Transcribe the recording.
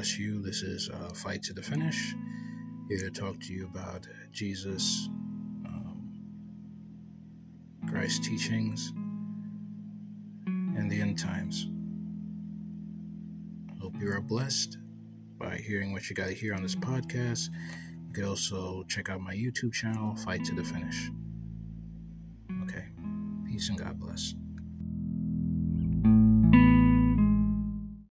bless you. This is uh, Fight to the Finish. Here to talk to you about Jesus, um, Christ's teachings, and the end times. Hope you are blessed by hearing what you got to hear on this podcast. You can also check out my YouTube channel, Fight to the Finish. Okay. Peace and God bless.